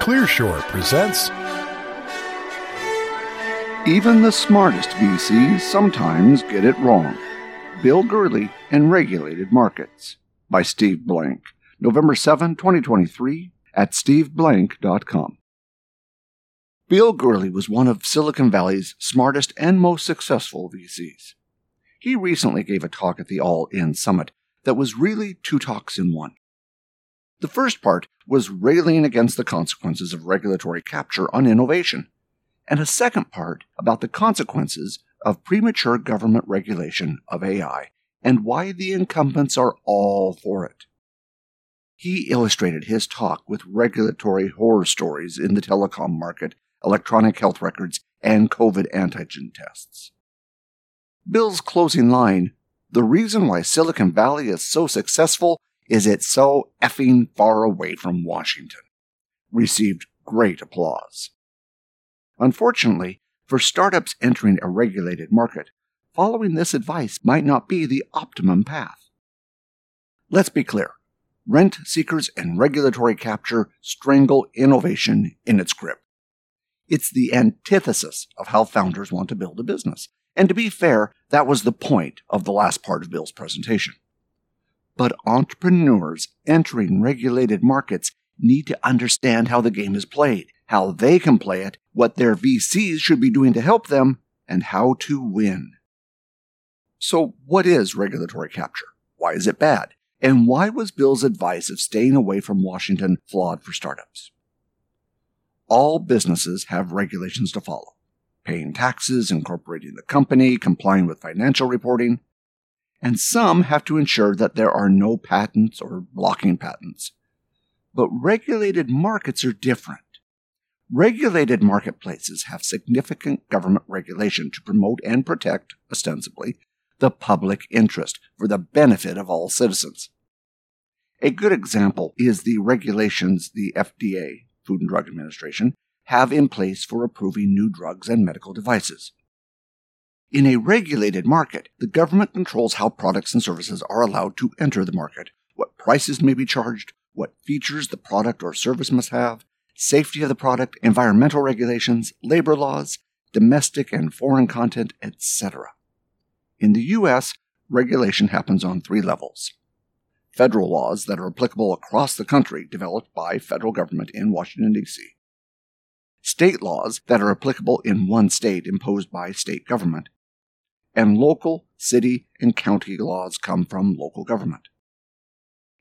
Clearshore presents Even the smartest VCs sometimes get it wrong. Bill Gurley and Regulated Markets by Steve Blank. November 7, 2023 at steveblank.com. Bill Gurley was one of Silicon Valley's smartest and most successful VCs. He recently gave a talk at the All In Summit that was really two talks in one. The first part was railing against the consequences of regulatory capture on innovation, and a second part about the consequences of premature government regulation of AI and why the incumbents are all for it. He illustrated his talk with regulatory horror stories in the telecom market, electronic health records, and COVID antigen tests. Bill's closing line the reason why Silicon Valley is so successful is it so effing far away from Washington. Received great applause. Unfortunately, for startups entering a regulated market, following this advice might not be the optimum path. Let's be clear rent seekers and regulatory capture strangle innovation in its grip. It's the antithesis of how founders want to build a business. And to be fair, that was the point of the last part of Bill's presentation. But entrepreneurs entering regulated markets need to understand how the game is played, how they can play it, what their VCs should be doing to help them, and how to win. So, what is regulatory capture? Why is it bad? And why was Bill's advice of staying away from Washington flawed for startups? All businesses have regulations to follow paying taxes, incorporating the company, complying with financial reporting, and some have to ensure that there are no patents or blocking patents. But regulated markets are different. Regulated marketplaces have significant government regulation to promote and protect, ostensibly, the public interest for the benefit of all citizens. A good example is the regulations the FDA, Food and Drug Administration, have in place for approving new drugs and medical devices. In a regulated market, the government controls how products and services are allowed to enter the market, what prices may be charged, what features the product or service must have, safety of the product, environmental regulations, labor laws, domestic and foreign content, etc. In the U.S., regulation happens on three levels. Federal laws that are applicable across the country, developed by federal government in Washington, D.C state laws that are applicable in one state imposed by state government, and local, city, and county laws come from local government.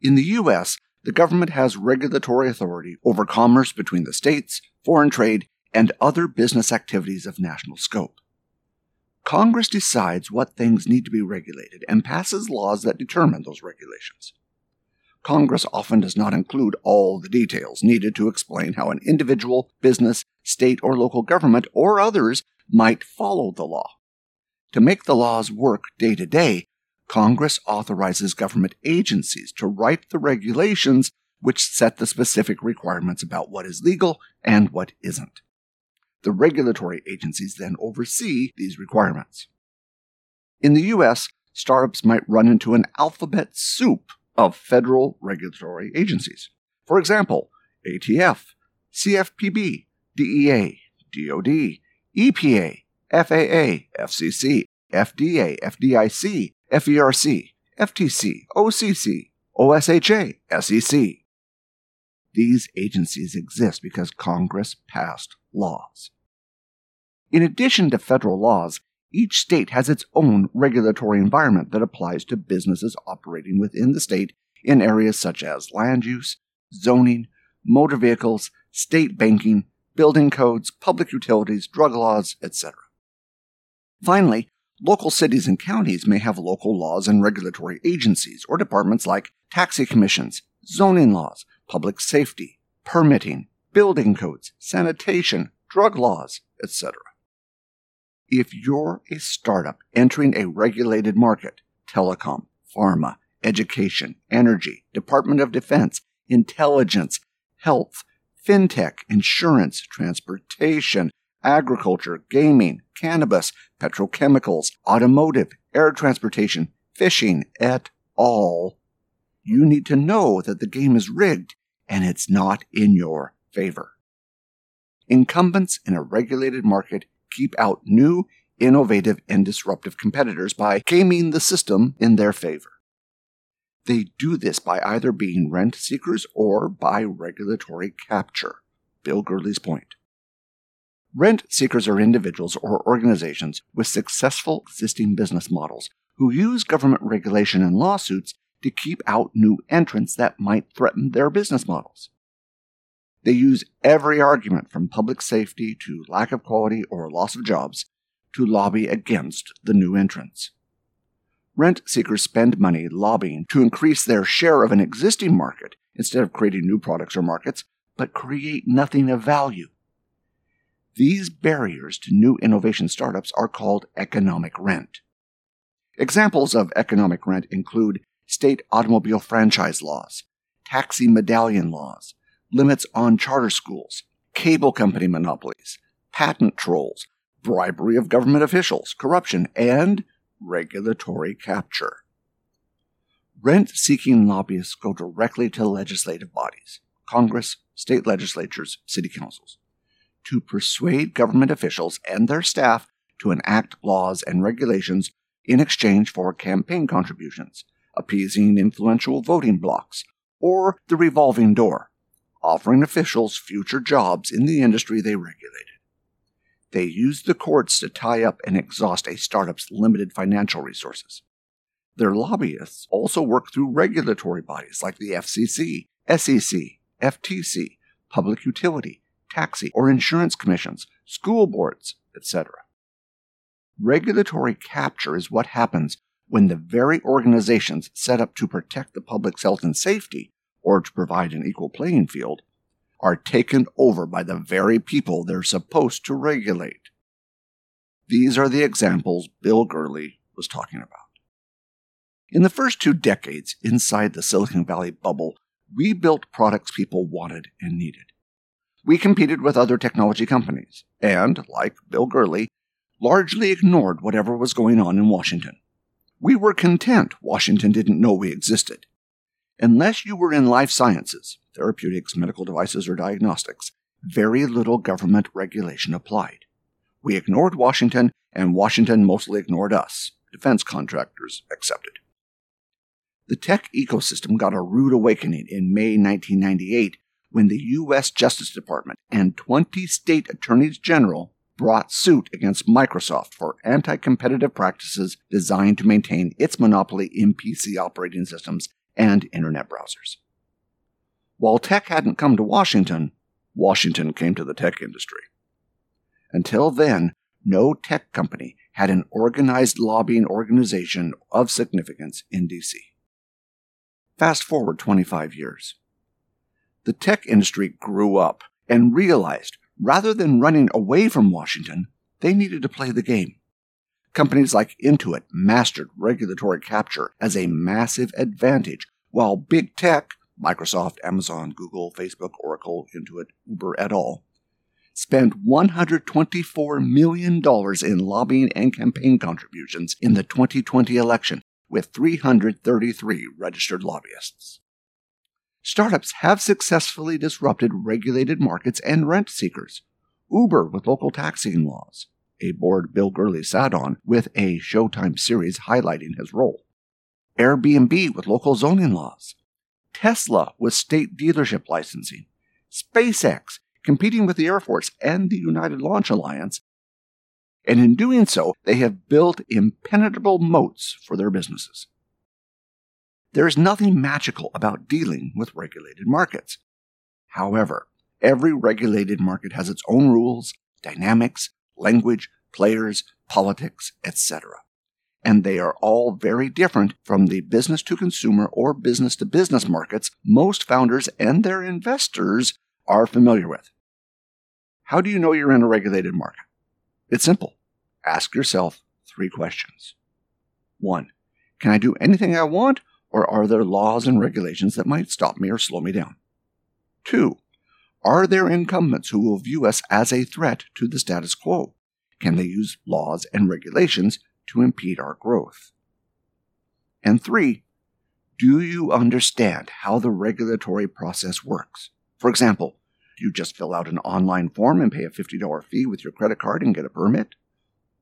In the U.S., the government has regulatory authority over commerce between the states, foreign trade, and other business activities of national scope. Congress decides what things need to be regulated and passes laws that determine those regulations. Congress often does not include all the details needed to explain how an individual, business, state, or local government, or others, might follow the law. To make the laws work day to day, Congress authorizes government agencies to write the regulations which set the specific requirements about what is legal and what isn't. The regulatory agencies then oversee these requirements. In the U.S., startups might run into an alphabet soup of federal regulatory agencies. For example, ATF, CFPB, DEA, DOD, EPA, FAA, FCC, FDA, FDIC, FERC, FTC, OCC, OSHA, SEC. These agencies exist because Congress passed laws. In addition to federal laws, each state has its own regulatory environment that applies to businesses operating within the state in areas such as land use, zoning, motor vehicles, state banking, building codes, public utilities, drug laws, etc. Finally, local cities and counties may have local laws and regulatory agencies or departments like taxi commissions, zoning laws, public safety, permitting, building codes, sanitation, drug laws, etc. If you're a startup entering a regulated market, telecom, pharma, education, energy, Department of Defense, intelligence, health, fintech, insurance, transportation, agriculture, gaming, cannabis, petrochemicals, automotive, air transportation, fishing, et al., you need to know that the game is rigged and it's not in your favor. incumbents in a regulated market keep out new, innovative, and disruptive competitors by gaming the system in their favor. They do this by either being rent seekers or by regulatory capture. Bill Gurley's point. Rent seekers are individuals or organizations with successful existing business models who use government regulation and lawsuits to keep out new entrants that might threaten their business models. They use every argument from public safety to lack of quality or loss of jobs to lobby against the new entrants. Rent seekers spend money lobbying to increase their share of an existing market instead of creating new products or markets, but create nothing of value. These barriers to new innovation startups are called economic rent. Examples of economic rent include state automobile franchise laws, taxi medallion laws, limits on charter schools, cable company monopolies, patent trolls, bribery of government officials, corruption, and regulatory capture. Rent seeking lobbyists go directly to legislative bodies, Congress, state legislatures, city councils, to persuade government officials and their staff to enact laws and regulations in exchange for campaign contributions, appeasing influential voting blocs, or the revolving door, offering officials future jobs in the industry they regulated. They use the courts to tie up and exhaust a startup's limited financial resources. Their lobbyists also work through regulatory bodies like the FCC, SEC, FTC, Public Utility, Taxi or Insurance Commissions, school boards, etc. Regulatory capture is what happens when the very organizations set up to protect the public's health and safety, or to provide an equal playing field, are taken over by the very people they're supposed to regulate. These are the examples Bill Gurley was talking about. In the first two decades inside the Silicon Valley bubble, we built products people wanted and needed. We competed with other technology companies and, like Bill Gurley, largely ignored whatever was going on in Washington. We were content Washington didn't know we existed. Unless you were in life sciences, therapeutics, medical devices, or diagnostics, very little government regulation applied. We ignored Washington, and Washington mostly ignored us, defense contractors accepted. The tech ecosystem got a rude awakening in May 1998 when the U.S. Justice Department and 20 state attorneys general brought suit against Microsoft for anti competitive practices designed to maintain its monopoly in PC operating systems and internet browsers. While tech hadn't come to Washington, Washington came to the tech industry. Until then, no tech company had an organized lobbying organization of significance in DC. Fast forward 25 years. The tech industry grew up and realized rather than running away from Washington, they needed to play the game. Companies like Intuit mastered regulatory capture as a massive advantage, while big tech Microsoft, Amazon, Google, Facebook, Oracle, Intuit, Uber et al., spent $124 million in lobbying and campaign contributions in the 2020 election, with 333 registered lobbyists. Startups have successfully disrupted regulated markets and rent seekers. Uber with local taxing laws, a board Bill Gurley sat on with a Showtime series highlighting his role. Airbnb with local zoning laws, Tesla with state dealership licensing, SpaceX competing with the Air Force and the United Launch Alliance. And in doing so, they have built impenetrable moats for their businesses. There is nothing magical about dealing with regulated markets. However, every regulated market has its own rules, dynamics, language, players, politics, etc and they are all very different from the business to consumer or business to business markets most founders and their investors are familiar with. How do you know you're in a regulated market? It's simple. Ask yourself three questions. One, can I do anything I want, or are there laws and regulations that might stop me or slow me down? Two, are there incumbents who will view us as a threat to the status quo? Can they use laws and regulations to impede our growth? And three, do you understand how the regulatory process works? For example, Do you just fill out an online form and pay a $50 fee with your credit card and get a permit?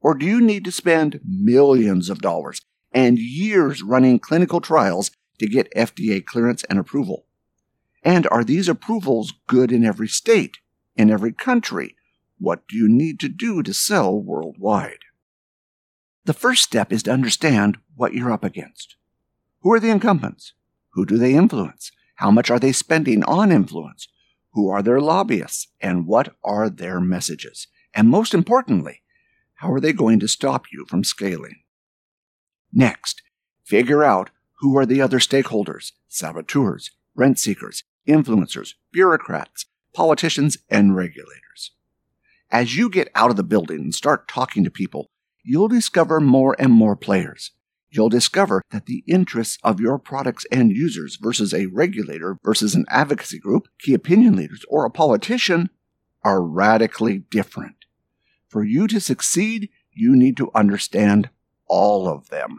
Or do you need to spend millions of dollars and years running clinical trials to get FDA clearance and approval? And are these approvals good in every state, in every country? What do you need to do to sell worldwide? The first step is to understand what you're up against. Who are the incumbents? Who do they influence? How much are they spending on influence? Who are their lobbyists? And what are their messages? And most importantly, how are they going to stop you from scaling? Next, figure out who are the other stakeholders, saboteurs, rent seekers, influencers, bureaucrats, politicians, and regulators. As you get out of the building and start talking to people, you'll discover more and more players. You'll discover that the interests of your products and users versus a regulator versus an advocacy group, key opinion leaders, or a politician are radically different. For you to succeed, you need to understand all of them.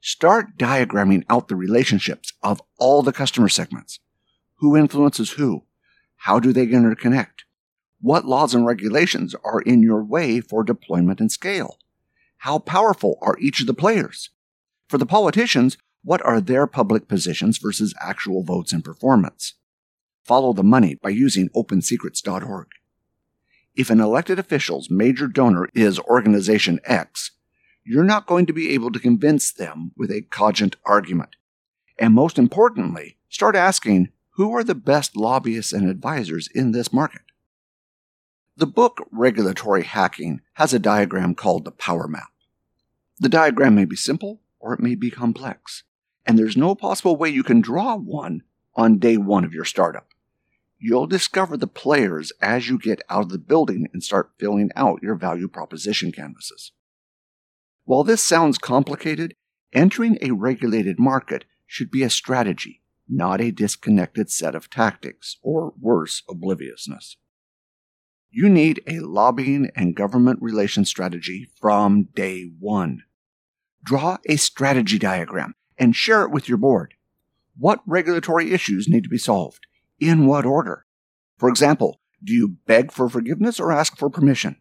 Start diagramming out the relationships of all the customer segments. Who influences who? How do they interconnect? What laws and regulations are in your way for deployment and scale? How powerful are each of the players? For the politicians, what are their public positions versus actual votes and performance? Follow the money by using opensecrets.org. If an elected official's major donor is Organization X, you're not going to be able to convince them with a cogent argument. And most importantly, start asking who are the best lobbyists and advisors in this market? The book Regulatory Hacking has a diagram called the Power Map. The diagram may be simple or it may be complex, and there's no possible way you can draw one on day one of your startup. You'll discover the players as you get out of the building and start filling out your value proposition canvases. While this sounds complicated, entering a regulated market should be a strategy not a disconnected set of tactics, or worse, obliviousness. You need a lobbying and government relations strategy from day one. Draw a strategy diagram and share it with your board. What regulatory issues need to be solved? In what order? For example, do you beg for forgiveness or ask for permission?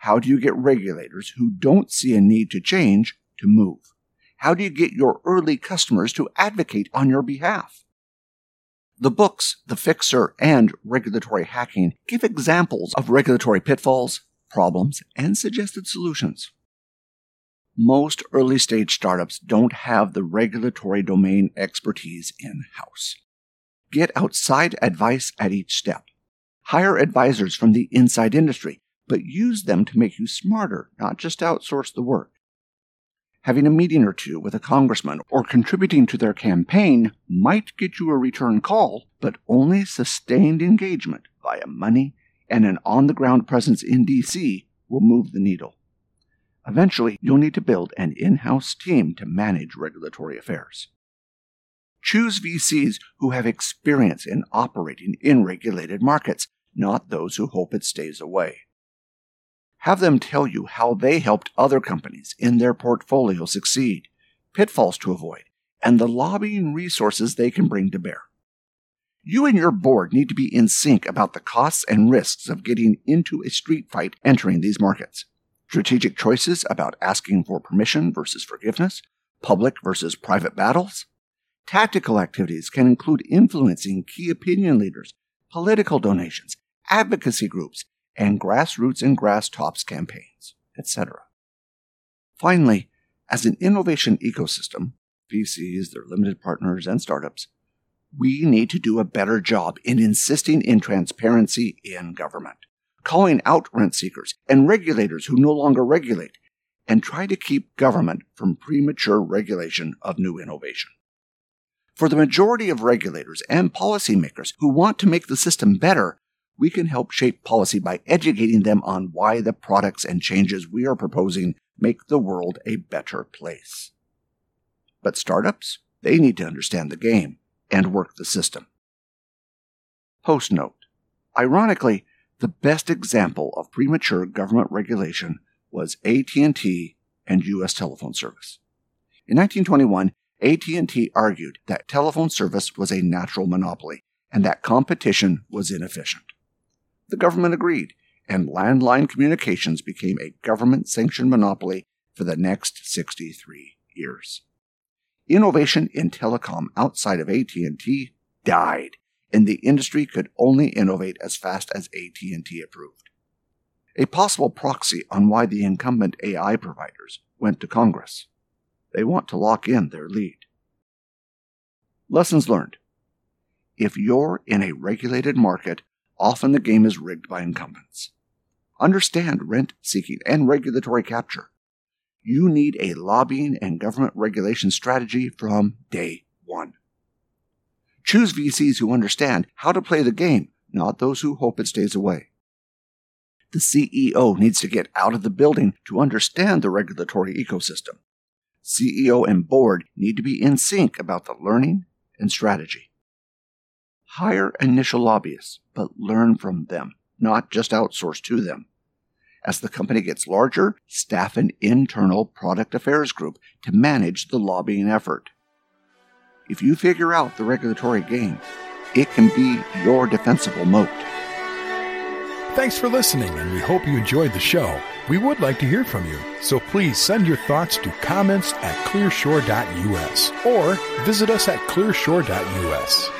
How do you get regulators who don't see a need to change to move? How do you get your early customers to advocate on your behalf? The books, The Fixer and Regulatory Hacking, give examples of regulatory pitfalls, problems, and suggested solutions. Most early stage startups don't have the regulatory domain expertise in house. Get outside advice at each step. Hire advisors from the inside industry, but use them to make you smarter, not just outsource the work. Having a meeting or two with a congressman or contributing to their campaign might get you a return call, but only sustained engagement via money and an on the ground presence in DC will move the needle. Eventually, you'll need to build an in house team to manage regulatory affairs. Choose VCs who have experience in operating in regulated markets, not those who hope it stays away. Have them tell you how they helped other companies in their portfolio succeed, pitfalls to avoid, and the lobbying resources they can bring to bear. You and your board need to be in sync about the costs and risks of getting into a street fight entering these markets. Strategic choices about asking for permission versus forgiveness, public versus private battles. Tactical activities can include influencing key opinion leaders, political donations, advocacy groups, and grassroots and grass tops campaigns, etc. Finally, as an innovation ecosystem, VCs, their limited partners, and startups, we need to do a better job in insisting in transparency in government, calling out rent seekers and regulators who no longer regulate, and try to keep government from premature regulation of new innovation. For the majority of regulators and policymakers who want to make the system better, we can help shape policy by educating them on why the products and changes we are proposing make the world a better place. But startups, they need to understand the game and work the system. Post note. Ironically, the best example of premature government regulation was AT&T and US telephone service. In 1921, AT&T argued that telephone service was a natural monopoly and that competition was inefficient. The government agreed, and landline communications became a government sanctioned monopoly for the next 63 years. Innovation in telecom outside of AT&T died, and the industry could only innovate as fast as AT&T approved. A possible proxy on why the incumbent AI providers went to Congress. They want to lock in their lead. Lessons learned. If you're in a regulated market, often the game is rigged by incumbents. Understand rent seeking and regulatory capture. You need a lobbying and government regulation strategy from day one. Choose VCs who understand how to play the game, not those who hope it stays away. The CEO needs to get out of the building to understand the regulatory ecosystem. CEO and board need to be in sync about the learning and strategy. Hire initial lobbyists, but learn from them, not just outsource to them. As the company gets larger, staff an internal product affairs group to manage the lobbying effort. If you figure out the regulatory game, it can be your defensible moat. Thanks for listening, and we hope you enjoyed the show. We would like to hear from you, so please send your thoughts to comments at clearshore.us or visit us at clearshore.us.